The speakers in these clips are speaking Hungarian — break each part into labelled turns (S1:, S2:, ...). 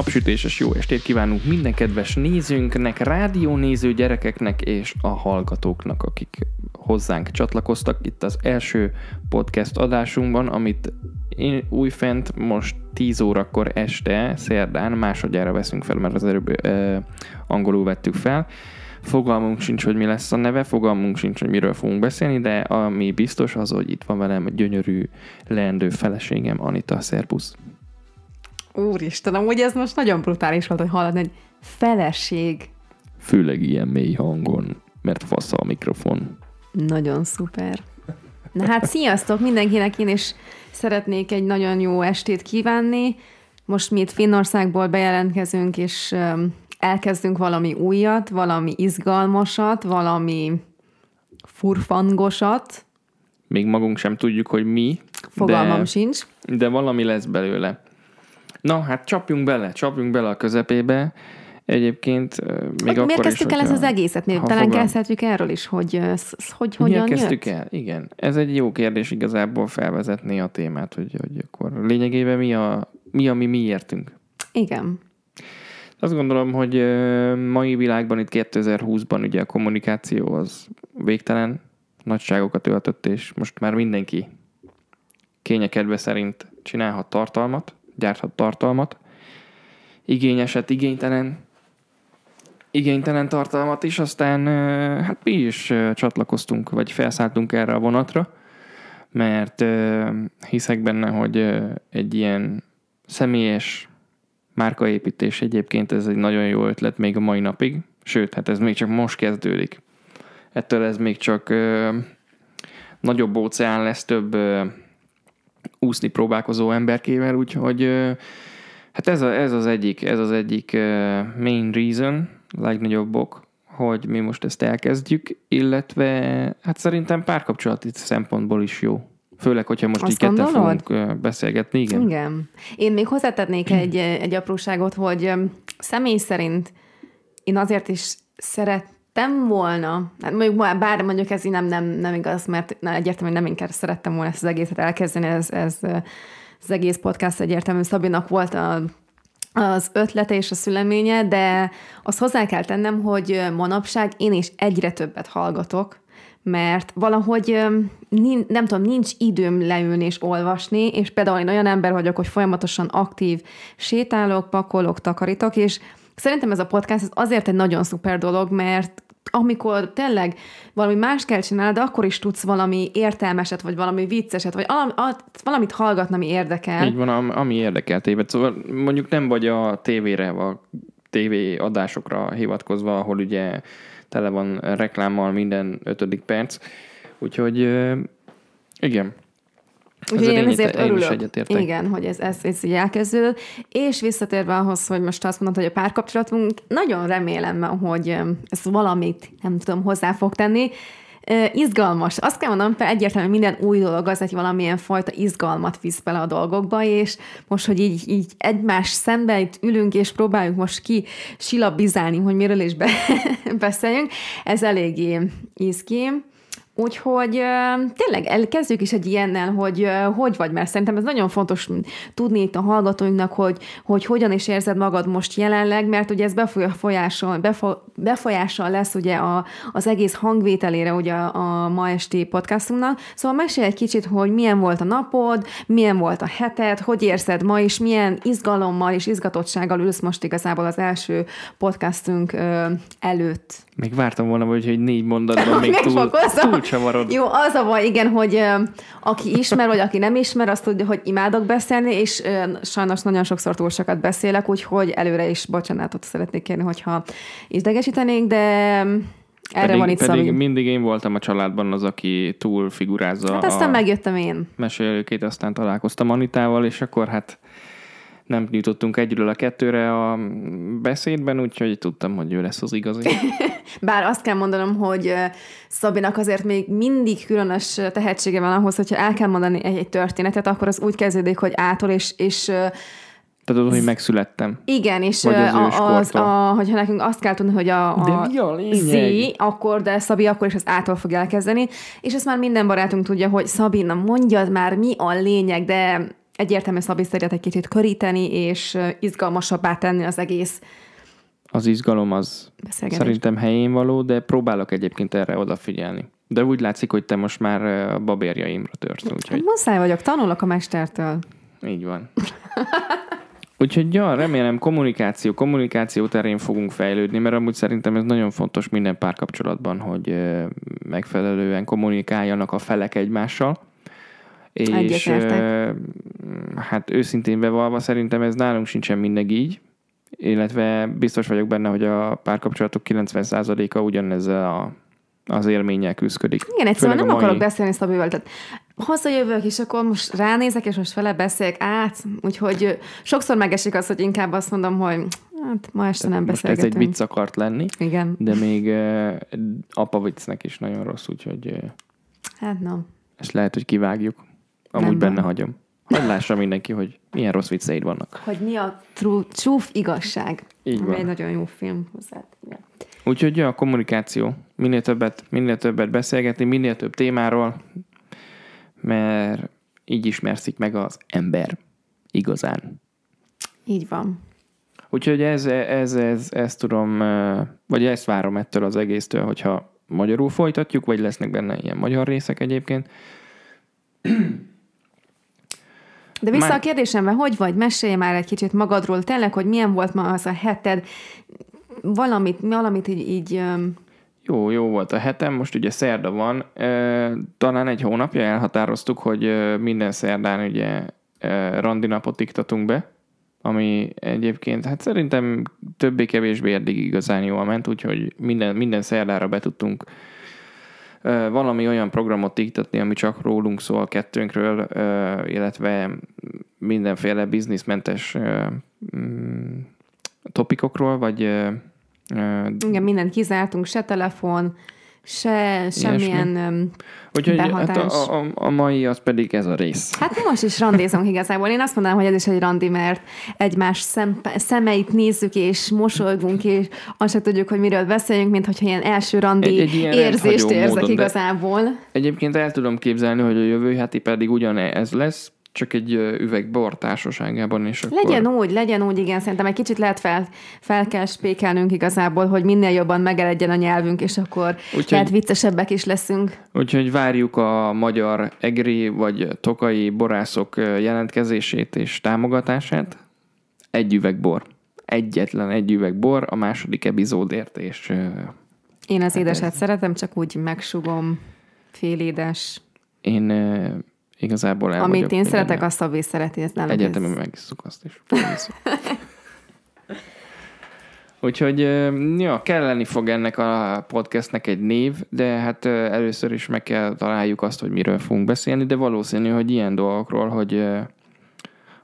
S1: Napsütéses jó estét kívánunk minden kedves nézőnknek, rádiónéző gyerekeknek és a hallgatóknak, akik hozzánk csatlakoztak itt az első podcast adásunkban, amit én újfent most 10 órakor este, szerdán másodjára veszünk fel, mert az előbb ö, angolul vettük fel. Fogalmunk sincs, hogy mi lesz a neve, fogalmunk sincs, hogy miről fogunk beszélni, de ami biztos az, hogy itt van velem gyönyörű, leendő feleségem, Anita, szerbusz.
S2: Úristen, amúgy ez most nagyon brutális volt, hogy hallani, hogy feleség.
S1: Főleg ilyen mély hangon, mert fasz a mikrofon.
S2: Nagyon szuper. Na hát sziasztok mindenkinek, én is szeretnék egy nagyon jó estét kívánni. Most mi itt Finnországból bejelentkezünk, és elkezdünk valami újat, valami izgalmasat, valami furfangosat.
S1: Még magunk sem tudjuk, hogy mi.
S2: Fogalmam
S1: de,
S2: sincs.
S1: De valami lesz belőle. Na, hát csapjunk bele, csapjunk bele a közepébe. Egyébként még
S2: Hogy miért
S1: is,
S2: kezdtük el ezt az egészet? Még
S1: ha
S2: talán
S1: fogal-
S2: kezdhetjük erről is, hogy hogy hogyan
S1: Miért kezdtük
S2: jött?
S1: el? Igen. Ez egy jó kérdés igazából felvezetni a témát, hogy, hogy akkor lényegében mi a, mi, a mi miértünk.
S2: Igen.
S1: Azt gondolom, hogy mai világban itt 2020-ban ugye a kommunikáció az végtelen nagyságokat öltött, és most már mindenki kényekedve szerint csinálhat tartalmat, gyárthat tartalmat, igényeset, igénytelen, igénytelen tartalmat is, aztán hát mi is csatlakoztunk, vagy felszálltunk erre a vonatra, mert hiszek benne, hogy egy ilyen személyes márkaépítés egyébként ez egy nagyon jó ötlet még a mai napig, sőt, hát ez még csak most kezdődik. Ettől ez még csak ö, nagyobb óceán lesz több ö, úszni próbálkozó emberkével, úgyhogy hát ez, a, ez az egyik, ez az egyik main reason, legnagyobb ok, hogy mi most ezt elkezdjük, illetve hát szerintem párkapcsolati szempontból is jó. Főleg, hogyha most
S2: Azt
S1: így ketten
S2: gondolod?
S1: fogunk beszélgetni, igen.
S2: Igen. Én még hozzátennék egy, egy apróságot, hogy személy szerint én azért is szerettem volna, hát mondjuk bár mondjuk ez így nem, nem, nem igaz, mert na, egyértelműen nem inkább szerettem volna ezt az egészet elkezdeni, ez, ez az egész podcast egyértelműen Szabinak volt a, az ötlete és a szüleménye, de azt hozzá kell tennem, hogy manapság én is egyre többet hallgatok, mert valahogy nem tudom, nincs időm leülni és olvasni, és például én olyan ember vagyok, hogy folyamatosan aktív sétálok, pakolok, takarítok, és szerintem ez a podcast ez azért egy nagyon szuper dolog, mert amikor tényleg valami más kell csinálni, de akkor is tudsz valami értelmeset, vagy valami vicceset, vagy valami, valamit hallgatni, ami érdekel.
S1: Így van, am- ami érdekel téged. Szóval mondjuk nem vagy a tévére, a TV adásokra hivatkozva, ahol ugye tele van reklámmal minden ötödik perc. Úgyhogy igen.
S2: Úgyhogy én
S1: ennyit-
S2: ezért
S1: én is
S2: örülök.
S1: egyetértek.
S2: Igen, hogy ez, ez, ez így elkezdődött. És visszatérve ahhoz, hogy most azt mondod, hogy a párkapcsolatunk, nagyon remélem, hogy ez valamit, nem tudom, hozzá fog tenni. Izgalmas. Azt kell mondanom, hogy egyértelmű minden új dolog az egy valamilyen fajta izgalmat visz bele a dolgokba, és most, hogy így, így egymás szemben itt ülünk, és próbáljuk most ki silabizálni, hogy miről is be, beszéljünk, ez eléggé izgi. Úgyhogy tényleg elkezdjük is egy ilyennel, hogy hogy vagy, mert szerintem ez nagyon fontos tudni itt a hallgatóinknak, hogy, hogy hogyan is érzed magad most jelenleg, mert ugye ez befolyásol, befo, befolyással lesz ugye a, az egész hangvételére ugye a, a ma esti podcastunknak. Szóval mesélj egy kicsit, hogy milyen volt a napod, milyen volt a heted, hogy érzed ma is, milyen izgalommal és izgatottsággal ülsz most igazából az első podcastunk előtt.
S1: Még vártam volna, hogy, hogy négy mondatban még túl, túl csavarod.
S2: Jó, az a baj, igen, hogy ö, aki ismer, vagy aki nem ismer, azt tudja, hogy imádok beszélni, és ö, sajnos nagyon sokszor túl sokat beszélek, úgyhogy előre is bocsánatot szeretnék kérni, hogyha idegesítenék, de erre
S1: pedig,
S2: van itt
S1: pedig mindig én voltam a családban az, aki túl figurázza
S2: Hát aztán
S1: a
S2: megjöttem én.
S1: mesélőkét, aztán találkoztam Anitával, és akkor hát nem jutottunk egyről a kettőre a beszédben, úgyhogy tudtam, hogy ő lesz az igazi.
S2: Bár azt kell mondanom, hogy Szabinak azért még mindig különös tehetsége van ahhoz, hogyha el kell mondani egy, egy történetet, akkor az úgy kezdődik, hogy átol, és, és ö,
S1: Tudod, hogy megszülettem.
S2: Igen, és
S1: Vagy az
S2: a, az, a, hogyha nekünk azt kell tudni, hogy a, a
S1: De mi a lényeg?
S2: Z, akkor, de Szabi akkor is az ától fog elkezdeni, és ezt már minden barátunk tudja, hogy Szabi, na mondjad már, mi a lényeg, de egyértelmű szabiszteriát egy kicsit köríteni, és izgalmasabbá tenni az egész
S1: Az izgalom az szerintem helyén való, de próbálok egyébként erre odafigyelni. De úgy látszik, hogy te most már a babérjaimra törsz,
S2: Hát
S1: úgyhogy
S2: muszáj vagyok, tanulok a mestertől.
S1: így van. Úgyhogy ja, remélem kommunikáció, kommunikáció terén fogunk fejlődni, mert amúgy szerintem ez nagyon fontos minden párkapcsolatban, hogy megfelelően kommunikáljanak a felek egymással. És
S2: Egyetértek.
S1: hát őszintén bevallva szerintem ez nálunk sincsen mindig így, illetve biztos vagyok benne, hogy a párkapcsolatok 90%-a ugyanezzel a, az élménnyel küzdik.
S2: Igen, egyszerűen nem
S1: mai-
S2: akarok beszélni Szabival. Tehát hazajövök, és akkor most ránézek, és most vele beszélek át. Úgyhogy sokszor megesik az, hogy inkább azt mondom, hogy hát ma este nem
S1: Most ez egy
S2: beszélgetünk.
S1: vicc akart lenni,
S2: Igen.
S1: de még uh, apa viccnek is nagyon rossz, úgyhogy uh,
S2: Hát nem.
S1: ezt lehet, hogy kivágjuk. Amúgy
S2: Nem
S1: benne
S2: baj.
S1: hagyom. Hogy lássa mindenki, hogy milyen rossz vicceid vannak.
S2: Hogy mi a true, true igazság.
S1: Így van.
S2: egy nagyon jó film hozzá.
S1: Úgyhogy ja, a kommunikáció. Minél többet, minél többet beszélgetni, minél több témáról, mert így ismerszik meg az ember igazán.
S2: Így van.
S1: Úgyhogy ez, ez, ez, ezt tudom, eh, vagy ezt várom ettől az egésztől, hogyha magyarul folytatjuk, vagy lesznek benne ilyen magyar részek egyébként.
S2: De vissza
S1: Már-
S2: a kérdésembe, hogy vagy? Mesélj már egy kicsit magadról, tényleg, hogy milyen volt ma az a heted, valamit, valamit így, így
S1: Jó, jó volt a hetem, most ugye szerda van, talán egy hónapja elhatároztuk, hogy minden szerdán ugye randi napot iktatunk be, ami egyébként, hát szerintem többé-kevésbé eddig igazán jól ment, úgyhogy minden, minden szerdára be tudtunk valami olyan programot iktatni, ami csak rólunk szól, kettőnkről, illetve mindenféle bizniszmentes mm, topikokról, vagy
S2: igen, mindent kizártunk, se telefon, se semmilyen... öm,
S1: Úgyhogy hát
S2: behatás.
S1: a, a, a mai az pedig ez a rész.
S2: Hát most is randézunk igazából. Én azt mondanám, hogy ez is egy randi, mert egymás szem, szemeit nézzük, és mosolygunk, és azt se tudjuk, hogy miről beszéljünk, mint hogyha ilyen első randi
S1: Egy- egy ilyen
S2: érzést érzek
S1: módon,
S2: igazából.
S1: Egyébként el tudom képzelni, hogy a jövő heti pedig ugyanez lesz, csak egy üveg bor társaságában, és akkor...
S2: Legyen úgy, legyen úgy, igen, szerintem egy kicsit lehet fel, fel kell spékelnünk igazából, hogy minél jobban megeredjen a nyelvünk, és akkor
S1: Úgyhogy-
S2: lehet viccesebbek is leszünk.
S1: Úgyhogy várjuk a magyar egri vagy tokai borászok jelentkezését és támogatását. Egy üveg bor. Egyetlen egy üveg bor a második epizódért, és
S2: Én
S1: Hát
S2: az édeset szeretem, csak úgy megsugom, félédes.
S1: én igazából el
S2: Amit én szeretek,
S1: mindennel.
S2: azt Szabé szereti, ez nálunk
S1: Egyetemen megisszuk azt is. Úgyhogy ja, kelleni fog ennek a podcastnek egy név, de hát először is meg kell találjuk azt, hogy miről fogunk beszélni, de valószínű, hogy ilyen dolgokról, hogy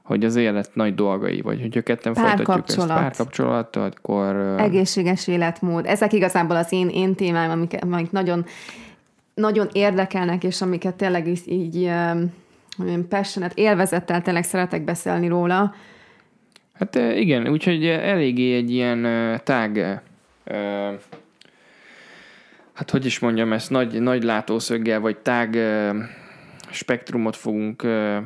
S1: hogy az élet nagy dolgai, vagy hogyha ketten folytatjuk ezt
S2: Párkapcsolat.
S1: akkor
S2: Egészséges életmód. Ezek igazából az én, én témáim, amik, amik nagyon, nagyon érdekelnek, és amiket tényleg is így um, passionate, élvezettel tényleg szeretek beszélni róla.
S1: Hát igen, úgyhogy eléggé egy ilyen tág, ö, hát hogy is mondjam ezt, nagy, nagy látószöggel, vagy tág ö, spektrumot fogunk, ö,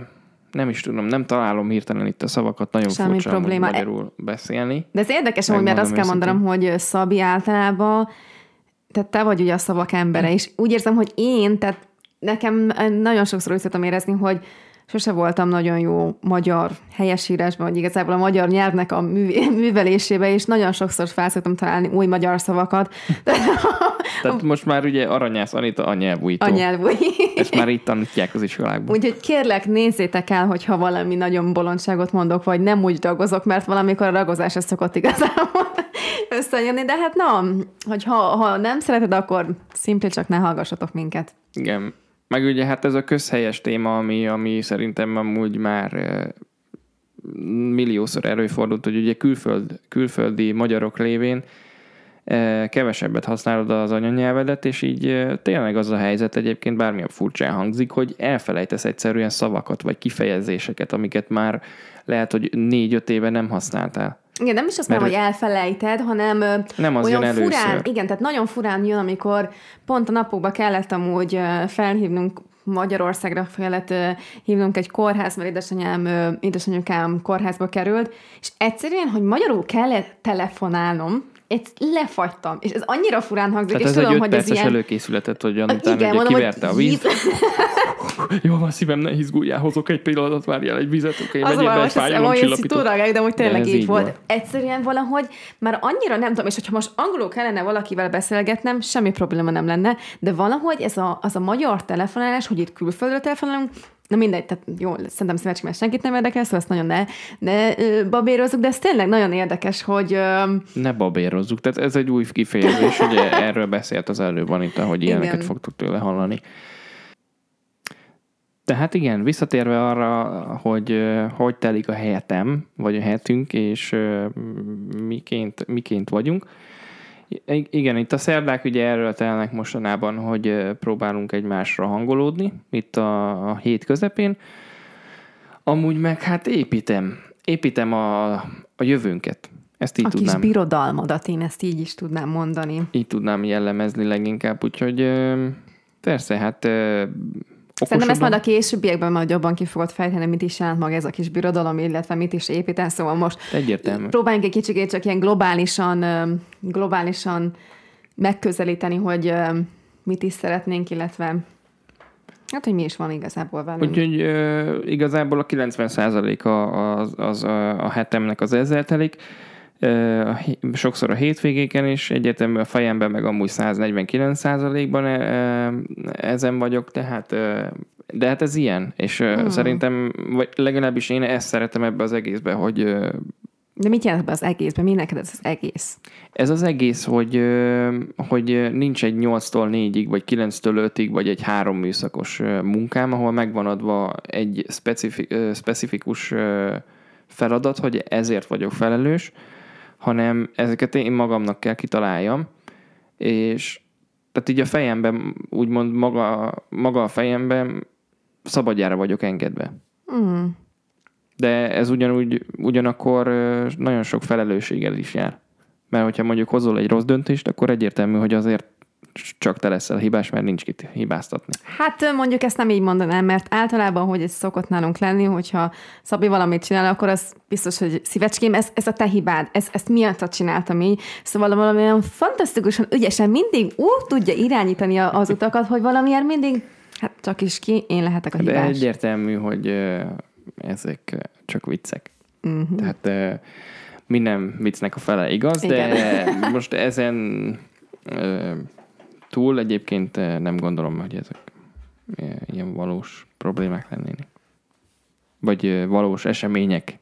S1: nem is tudom, nem találom hirtelen itt a szavakat, nagyon
S2: Semmi
S1: furcsa
S2: probléma.
S1: magyarul beszélni.
S2: De ez érdekes, hogy mert azt kell mondanom, hogy Szabi általában, tehát te vagy ugye a szavak embere, és úgy érzem, hogy én, tehát nekem nagyon sokszor úgy szoktam érezni, hogy sose voltam nagyon jó magyar helyesírásban, vagy igazából a magyar nyelvnek a mű, művelésébe, és nagyon sokszor felszoktam találni új magyar szavakat.
S1: Tehát most már ugye Aranyász Anita a nyelvújító.
S2: A nyelvúj.
S1: Ezt már itt tanítják az iskolákban.
S2: Úgyhogy kérlek, nézzétek el, hogyha valami nagyon bolondságot mondok, vagy nem úgy ragozok, mert valamikor a ragozás ez szokott igazából összejönni, de hát na, hogy ha, ha nem szereted, akkor szimpli csak ne hallgassatok minket.
S1: Igen. Meg ugye hát ez a közhelyes téma, ami, ami szerintem amúgy már eh, milliószor előfordult, hogy ugye külföld, külföldi magyarok lévén eh, kevesebbet használod az anyanyelvedet, és így eh, tényleg az a helyzet egyébként bármilyen furcsán hangzik, hogy elfelejtesz egyszerűen szavakat vagy kifejezéseket, amiket már lehet, hogy négy-öt éve nem használtál.
S2: Igen, nem is azt mondom, hogy elfelejted, hanem
S1: Nem az
S2: olyan
S1: jön először.
S2: furán, igen, tehát nagyon furán jön, amikor pont a napokban kellett amúgy felhívnunk Magyarországra kellett hívnunk egy kórház, mert édesanyám, édesanyukám kórházba került, és egyszerűen, hogy magyarul kellett telefonálnom, ezt lefagytam, és ez annyira furán hangzik,
S1: Tehát
S2: és
S1: ez
S2: tudom,
S1: egy
S2: hogy
S1: 5
S2: ez ilyen...
S1: előkészületet, hogy után
S2: Igen,
S1: ugye
S2: mondom,
S1: kiverte a víz. Jó van, szívem, ne izguljál, hozok egy pillanatot, várjál egy vizet, oké,
S2: Az
S1: okay,
S2: ezt olyan
S1: fájdalomcsillapítót.
S2: túlrágáljuk, de hogy tényleg így
S1: így
S2: volt.
S1: van.
S2: Egyszerűen valahogy már annyira nem tudom, és hogyha most angolul kellene valakivel beszélgetnem, semmi probléma nem lenne, de valahogy ez a, az a magyar telefonálás, hogy itt külföldről telefonálunk, Na mindegy, tehát jó, szerintem szívecski, mert senkit nem érdekel, szóval ezt nagyon ne, ne ö, babérozzuk, de ez tényleg nagyon érdekes, hogy ö,
S1: Ne babérozzuk, tehát ez egy új kifejezés, ugye erről beszélt az előbb Anita, hogy ilyeneket
S2: Igen.
S1: fogtuk tőle hallani. Tehát igen, visszatérve arra, hogy hogy telik a hetem, vagy a hetünk, és miként, miként vagyunk. I- Igen, itt a szerdák ugye erről telnek mostanában, hogy próbálunk egymásra hangolódni, itt a, a hét közepén. Amúgy meg hát építem, építem a, a jövőnket. Ezt így
S2: a kis
S1: tudnám
S2: birodalmadat, én ezt így is tudnám mondani.
S1: így tudnám jellemezni leginkább, úgyhogy persze, hát
S2: Szerintem ezt majd a későbbiekben majd jobban ki fogod fejteni, mit is jelent maga ez a kis birodalom, illetve mit is építeni, szóval most
S1: Egyértelmű.
S2: próbáljunk egy kicsit csak ilyen globálisan, globálisan megközelíteni, hogy mit is szeretnénk, illetve hát, hogy mi is van igazából velünk.
S1: Úgyhogy ö, igazából a 90%-a az, az a, a hetemnek az ezzel telik. Sokszor a hétvégéken is, egyértelmű a fejemben meg amúgy 149%-ban e, e, ezen vagyok, tehát de hát ez ilyen, és hmm. szerintem, vagy legalábbis én ezt szeretem ebbe az egészbe, hogy
S2: De mit jelent be az egészben? Mi neked ez az egész?
S1: Ez az egész, hogy, hogy nincs egy 8-tól 4-ig, vagy 9-től 5-ig, vagy egy három műszakos munkám, ahol megvan adva egy specifi- specifikus feladat, hogy ezért vagyok felelős, hanem ezeket én magamnak kell kitaláljam, és tehát így a fejemben, úgymond maga, maga a fejemben szabadjára vagyok engedve.
S2: Mm.
S1: De ez ugyanúgy, ugyanakkor nagyon sok felelősséggel is jár. Mert hogyha mondjuk hozol egy rossz döntést, akkor egyértelmű, hogy azért csak te leszel hibás, mert nincs kit hibáztatni.
S2: Hát mondjuk ezt nem így mondanám, mert általában, hogy ez szokott nálunk lenni, hogyha Szabi valamit csinál, akkor az biztos, hogy szívecském, ez, ez a te hibád, ez, ezt miatt csináltam így. Szóval valamilyen fantasztikusan ügyesen mindig úgy tudja irányítani a- az utakat, hogy valamiért mindig, hát csak is ki, én lehetek a
S1: De
S2: hibás.
S1: egyértelmű, hogy ezek csak viccek.
S2: Uh-huh.
S1: Tehát minden viccnek a fele igaz, de most ezen túl egyébként ö, nem gondolom, hogy ezek ö, ilyen valós problémák lennének. Vagy ö, valós események.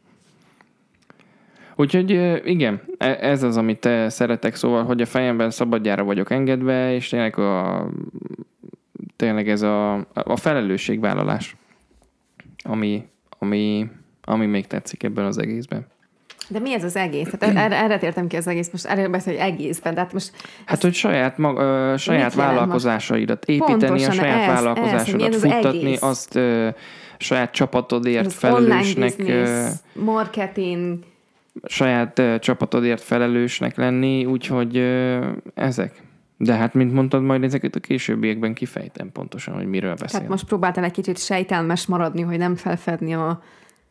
S1: Úgyhogy igen, e- ez az, amit te szeretek, szóval, hogy a fejemben szabadjára vagyok engedve, és tényleg a tényleg ez a, a felelősségvállalás, ami, ami, ami még tetszik ebben az egészben.
S2: De mi ez az egész? Tehát erre, erre tértem ki az egész, most erre beszél, hogy egészben, tehát most
S1: Hát, hogy saját, mag, ö, saját vállalkozásaidat építeni,
S2: Pontosan
S1: a saját
S2: ez, ez,
S1: vállalkozásodat
S2: az
S1: futtatni,
S2: egész?
S1: azt ö, saját csapatodért
S2: az
S1: felelősnek, ö,
S2: business, marketing,
S1: saját ö, csapatodért felelősnek lenni, úgyhogy ö, ezek. De hát, mint mondtad, majd ezeket a későbbiekben kifejtem pontosan, hogy miről beszél.
S2: tehát most próbáltál egy kicsit sejtelmes maradni, hogy nem felfedni a...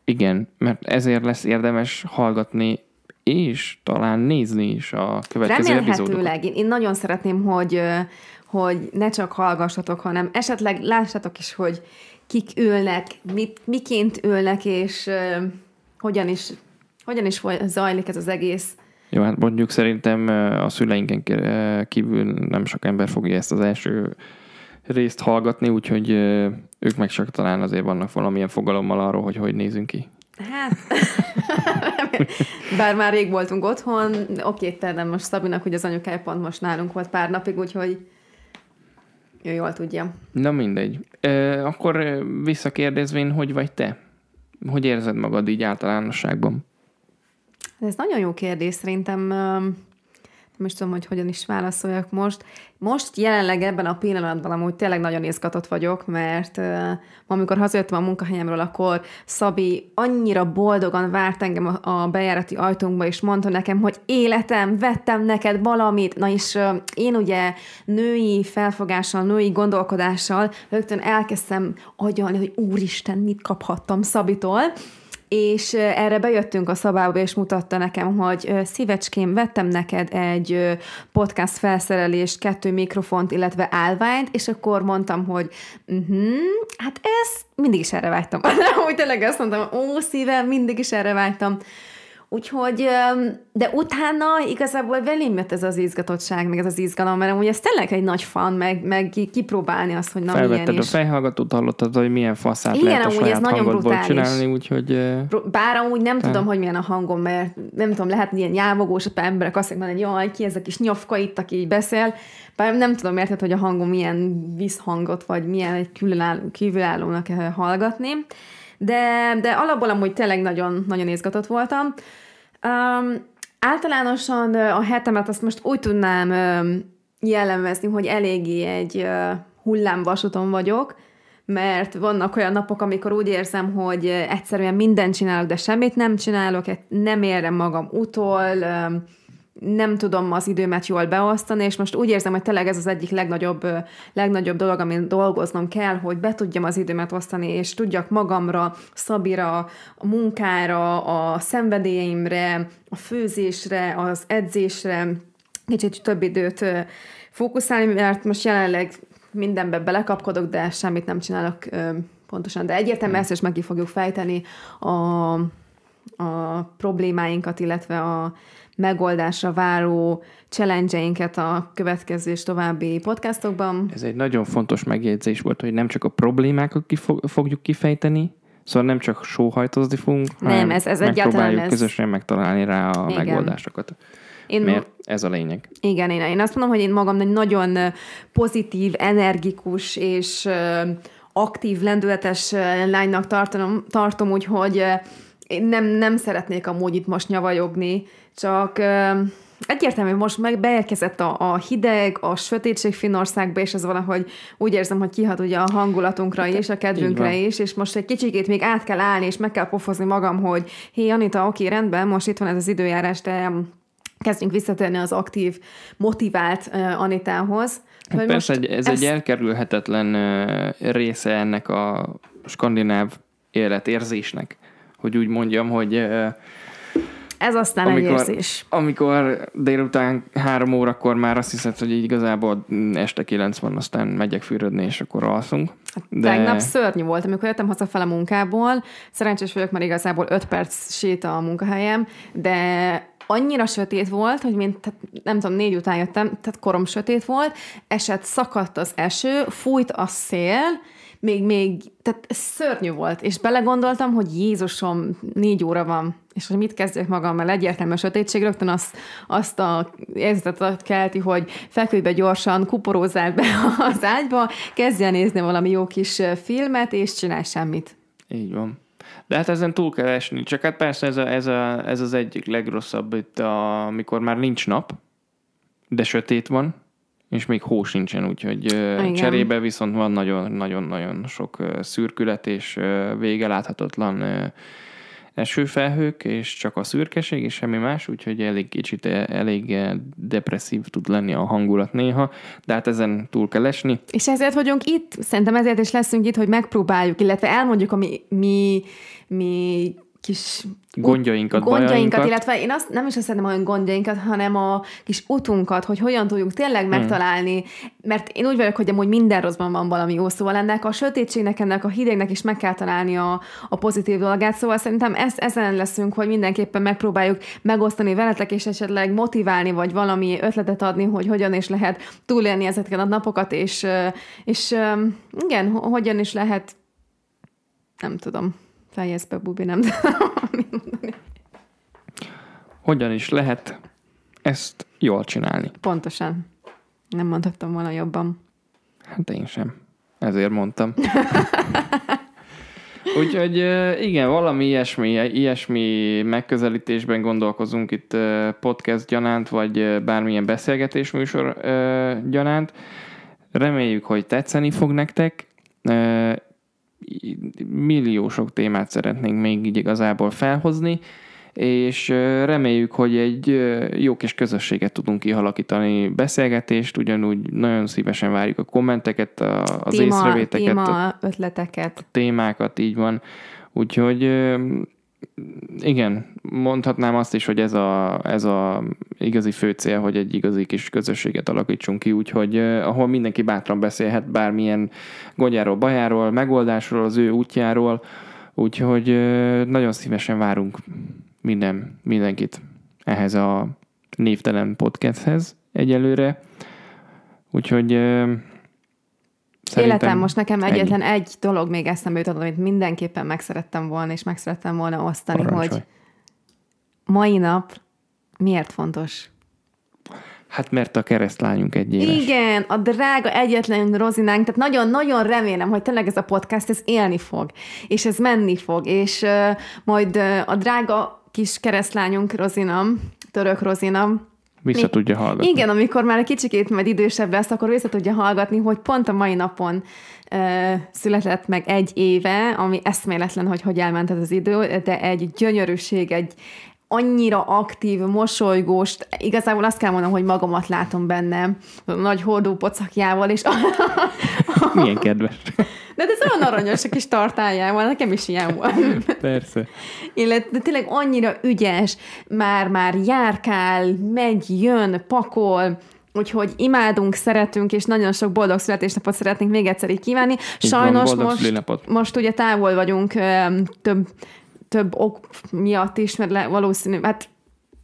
S1: Igen, mert ezért lesz érdemes hallgatni és talán nézni is a következő.
S2: Remélhetőleg. Én, én nagyon szeretném, hogy, hogy ne csak hallgassatok, hanem esetleg lássatok is, hogy kik ülnek, mit, miként ülnek, és hogyan is, hogyan is zajlik ez az egész.
S1: Jó, hát mondjuk szerintem a szüleinken kívül nem sok ember fogja ezt az első részt hallgatni, úgyhogy ők meg csak talán azért vannak valamilyen fogalommal arról, hogy hogy nézünk ki.
S2: Hát, bár már rég voltunk otthon, oké, te most Szabinak, hogy az anyukája pont most nálunk volt pár napig, úgyhogy ő jól tudja.
S1: Na mindegy. Ö, akkor visszakérdezvén, hogy vagy te? Hogy érzed magad így általánosságban?
S2: Ez nagyon jó kérdés, szerintem. Is tudom, hogy hogyan is válaszoljak most. Most jelenleg ebben a pillanatban amúgy tényleg nagyon izgatott vagyok, mert uh, amikor hazajöttem a munkahelyemről, akkor Szabi annyira boldogan várt engem a, a bejárati ajtónkba, és mondta nekem, hogy életem, vettem neked valamit. Na és uh, én ugye női felfogással, női gondolkodással rögtön elkezdtem agyalni, hogy úristen, mit kaphattam Szabitól, és erre bejöttünk a szabába, és mutatta nekem, hogy szívecském, vettem neked egy podcast felszerelést, kettő mikrofont, illetve állványt, és akkor mondtam, hogy uh-huh, hát ezt mindig is erre vágytam. Úgy tényleg azt mondtam, ó, szívem, mindig is erre vágytam. Úgyhogy, de utána igazából velém jött ez az izgatottság, meg ez az izgalom, mert amúgy ez tényleg egy nagy fan, meg, meg kipróbálni azt, hogy na
S1: Felvetted
S2: milyen
S1: a fejhallgatót, hallottad, hogy milyen faszát
S2: Igen,
S1: lehet a
S2: amúgy ez nagyon brutális.
S1: csinálni, úgyhogy
S2: Bár amúgy nem tudom, hogy milyen a hangom, mert nem tudom, lehet ilyen nyávogós, emberek azt mondják, hogy jaj, ki ez a kis nyafka itt, aki így beszél. Bár nem tudom, érted, hogy a hangom milyen visszhangot, vagy milyen egy különálló, kívülállónak hallgatni. De, de alapból amúgy tényleg nagyon, nagyon izgatott voltam. Um, általánosan a hetemet azt most úgy tudnám um, jellemezni, hogy eléggé egy uh, hullámvasúton vagyok, mert vannak olyan napok, amikor úgy érzem, hogy egyszerűen mindent csinálok, de semmit nem csinálok, nem érem magam utol, um, nem tudom az időmet jól beosztani, és most úgy érzem, hogy tényleg ez az egyik legnagyobb, legnagyobb dolog, amin dolgoznom kell, hogy be tudjam az időmet osztani, és tudjak magamra, Szabira, a munkára, a szenvedélyeimre, a főzésre, az edzésre, kicsit több időt fókuszálni, mert most jelenleg mindenbe belekapkodok, de semmit nem csinálok pontosan. De egyértelműen ezt is meg fogjuk fejteni a, a problémáinkat, illetve a megoldásra váró challenge a következő és további podcastokban.
S1: Ez egy nagyon fontos megjegyzés volt, hogy nem csak a problémákat kifog, fogjuk kifejteni, Szóval nem csak sóhajtozni fogunk,
S2: nem, hanem ez, ez
S1: megpróbáljuk
S2: ez...
S1: közösen megtalálni rá a Igen. megoldásokat. Én Mert ez a lényeg.
S2: Igen, én, én azt mondom, hogy én magam egy nagyon pozitív, energikus és aktív, lendületes lánynak tartom, tartom úgyhogy én nem, nem szeretnék amúgy itt most nyavajogni, csak egyértelmű, most meg beérkezett a, a hideg, a sötétség Finnországba, és ez valahogy úgy érzem, hogy kihat ugye a hangulatunkra hát, is, a kedvünkre is, és most egy kicsikét még át kell állni, és meg kell pofozni magam, hogy hé, Anita, oké, rendben, most itt van ez az időjárás, de kezdjünk visszatérni az aktív, motivált uh, Anitához.
S1: Hát persze, egy, ez ezt... egy elkerülhetetlen uh, része ennek a skandináv életérzésnek, hogy úgy mondjam, hogy uh,
S2: ez aztán amikor, egy érzés.
S1: Amikor délután három órakor már azt hiszed, hogy így igazából este kilenc van, aztán megyek fürödni, és akkor alszunk.
S2: Hát de... Tegnap szörnyű volt, amikor jöttem haza a munkából, szerencsés vagyok, mert igazából öt perc séta a munkahelyem, de annyira sötét volt, hogy mint, tehát nem tudom, négy után jöttem, tehát korom sötét volt, esett, szakadt az eső, fújt a szél, még, még, tehát szörnyű volt, és belegondoltam, hogy Jézusom, négy óra van, és hogy mit kezdjek magammal, egyértelmű a sötétség, rögtön azt, azt a érzetet kelti, hogy feküdj be gyorsan, kuporózzál be az ágyba, kezdj nézni valami jó kis filmet, és csinálj semmit.
S1: Így van. De hát ezen túl kell esni. Csak hát persze ez, a, ez, a, ez az egyik legrosszabb, itt a, amikor már nincs nap, de sötét van, és még hó sincsen, úgyhogy Igen. cserébe viszont van nagyon-nagyon sok szürkület és vége láthatatlan esőfelhők, és csak a szürkeség, és semmi más, úgyhogy elég kicsit elég depresszív tud lenni a hangulat néha, de hát ezen túl kell esni.
S2: És ezért vagyunk itt, szerintem ezért is leszünk itt, hogy megpróbáljuk, illetve elmondjuk, ami mi, mi kis
S1: gondjainkat,
S2: gondjainkat illetve én azt nem is azt szeretném olyan gondjainkat, hanem a kis utunkat, hogy hogyan tudjuk tényleg hmm. megtalálni, mert én úgy vagyok, hogy amúgy minden rosszban van valami jó, szóval ennek a sötétségnek, ennek a hidegnek is meg kell találni a, a pozitív dolgát, szóval szerintem ez, ezen leszünk, hogy mindenképpen megpróbáljuk megosztani veletek, és esetleg motiválni, vagy valami ötletet adni, hogy hogyan is lehet túlélni ezeket a napokat, és, és igen, hogyan is lehet nem tudom Fejezd be, Bubi, nem tudom, mit mondani.
S1: Hogyan is lehet ezt jól csinálni?
S2: Pontosan. Nem mondhattam volna jobban.
S1: Hát én sem. Ezért mondtam. Úgyhogy igen, valami ilyesmi, ilyesmi megközelítésben gondolkozunk itt podcast gyanánt, vagy bármilyen beszélgetés műsor gyanánt. Reméljük, hogy tetszeni fog nektek. Millió sok témát szeretnénk még így igazából felhozni, és reméljük, hogy egy jó kis közösséget tudunk kialakítani, beszélgetést, ugyanúgy nagyon szívesen várjuk a kommenteket, a, az
S2: téma,
S1: észrevéteket, a
S2: téma ötleteket.
S1: témákat, így van. Úgyhogy igen, mondhatnám azt is, hogy ez a, ez a igazi fő cél, hogy egy igazi kis közösséget alakítsunk ki, úgyhogy eh, ahol mindenki bátran beszélhet bármilyen gondjáról, bajáról, megoldásról, az ő útjáról, úgyhogy eh, nagyon szívesen várunk minden, mindenkit ehhez a névtelen podcasthez egyelőre. Úgyhogy eh,
S2: Életem most nekem
S1: ennyi.
S2: egyetlen egy dolog még eszembe jutott, amit mindenképpen megszerettem volna, és megszerettem volna osztani,
S1: Parancsolj.
S2: hogy mai nap miért fontos.
S1: Hát mert a keresztlányunk egy éves.
S2: Igen, a drága egyetlen rozinánk, tehát nagyon-nagyon remélem, hogy tényleg ez a podcast, ez élni fog, és ez menni fog, és uh, majd uh, a drága kis keresztlányunk Rozinam, török Rozinam,
S1: Vissza
S2: Mi-
S1: tudja hallgatni.
S2: Igen, amikor már egy kicsikét majd idősebb lesz, akkor vissza tudja hallgatni, hogy pont a mai napon ö, született meg egy éve, ami eszméletlen, hogy hogy elment ez az idő, de egy gyönyörűség, egy annyira aktív, mosolygós, igazából azt kell mondanom, hogy magamat látom benne, a nagy hordó pocakjával, és
S1: Milyen kedves.
S2: de ez olyan aranyos a kis tartályával, nekem is ilyen volt.
S1: Persze.
S2: Illetve de tényleg annyira ügyes, már-már járkál, megy, jön, pakol, úgyhogy imádunk, szeretünk, és nagyon sok boldog születésnapot szeretnénk még egyszer így kívánni.
S1: Van,
S2: Sajnos most, most ugye távol vagyunk ö, több, több ok miatt is, mert le, valószínű, hát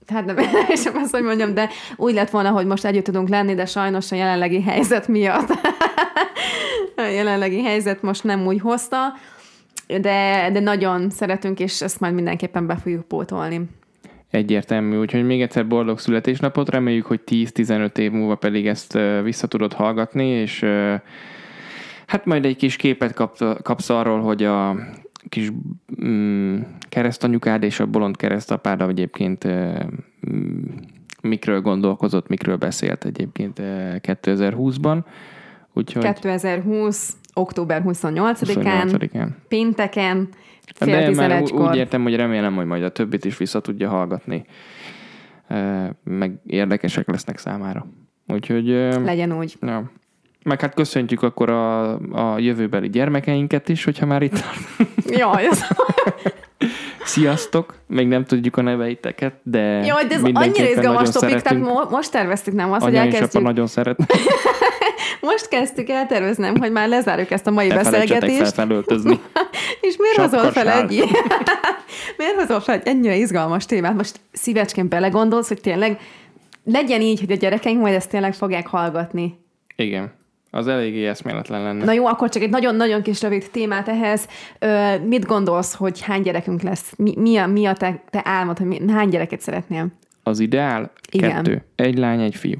S2: hát nem sem azt, hogy mondjam, de úgy lett volna, hogy most együtt tudunk lenni, de sajnos a jelenlegi helyzet miatt a jelenlegi helyzet most nem úgy hozta, de, de nagyon szeretünk, és ezt majd mindenképpen be fogjuk pótolni.
S1: Egyértelmű, úgyhogy még egyszer boldog születésnapot, reméljük, hogy 10-15 év múlva pedig ezt vissza tudod hallgatni, és hát majd egy kis képet kap, kapsz arról, hogy a kis mm, keresztanyukád és a bolond keresztapád egyébként mm, mikről gondolkozott, mikről beszélt egyébként ö, 2020-ban. Úgyhogy
S2: 2020. október 28-án,
S1: 28-án.
S2: pénteken, fél
S1: De már úgy értem, hogy remélem, hogy majd a többit is vissza tudja hallgatni. Meg érdekesek lesznek számára. Úgyhogy...
S2: Legyen úgy.
S1: Ja. Meg hát köszöntjük akkor a, a jövőbeli gyermekeinket is, hogyha már itt
S2: Jaj, ez,
S1: Sziasztok! Még nem tudjuk a neveiteket, de
S2: jaj, de ez annyira izgalmas topik, tehát mo- most terveztük nem azt, hogy
S1: Anya apa
S2: elkezdjük.
S1: nagyon szeret.
S2: Most kezdtük el terveznem, hogy már lezárjuk ezt a mai
S1: Ne fel
S2: beszélgetést.
S1: felöltözni.
S2: És miért hozol fel egy Miért hozol fel egy ennyire izgalmas témát? Most szívecskén belegondolsz, hogy tényleg legyen így, hogy a gyerekeink majd ezt tényleg fogják hallgatni.
S1: Igen. Az eléggé eszméletlen lenne.
S2: Na jó, akkor csak egy nagyon-nagyon kis rövid témát ehhez. Ö, mit gondolsz, hogy hány gyerekünk lesz? Mi, mi a, mi a te, te álmod, hogy mi, hány gyereket szeretnél?
S1: Az ideál
S2: Igen.
S1: kettő. Egy lány, egy fiú.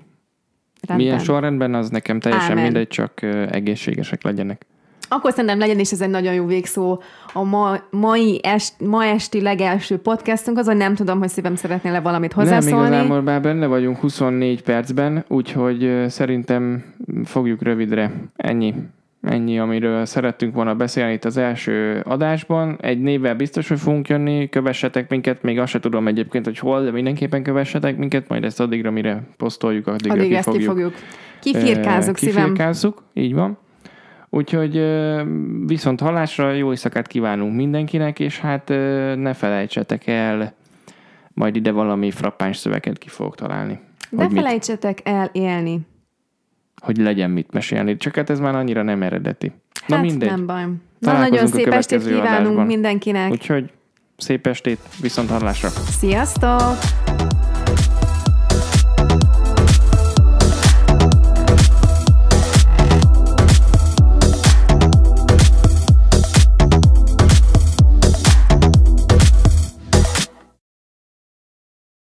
S2: Rendben.
S1: Milyen sorrendben, az nekem teljesen
S2: Ámen.
S1: mindegy, csak egészségesek legyenek.
S2: Akkor szerintem legyen is ez egy nagyon jó végszó a ma, mai est, ma esti legelső podcastunk, azon nem tudom, hogy szívem szeretnél-e valamit
S1: Nem,
S2: hozzászólni.
S1: igazából már benne vagyunk 24 percben, úgyhogy szerintem fogjuk rövidre. Ennyi. Ennyi, amiről szerettünk volna beszélni itt az első adásban. Egy névvel biztos, hogy fogunk jönni, kövessetek minket, még azt se tudom egyébként, hogy hol, de mindenképpen kövessetek minket, majd ezt addigra, mire posztoljuk, addigra
S2: Addig
S1: ki
S2: ezt ki
S1: fogjuk.
S2: fogjuk. Kifirkázzuk
S1: Ö,
S2: szívem.
S1: Kifirkázzuk, így van. Úgyhogy viszont hallásra jó éjszakát kívánunk mindenkinek, és hát ne felejtsetek el, majd ide valami frappáns szöveget ki fogok találni.
S2: De
S1: hogy, mit,
S2: felejtsetek el élni.
S1: hogy legyen mit mesélni. Csak hát ez már annyira nem eredeti. Na
S2: hát
S1: mindegy.
S2: nem baj. Na, nagyon szép estét kívánunk
S1: adásban.
S2: mindenkinek.
S1: Úgyhogy szép estét, viszont hallásra.
S2: Sziasztok!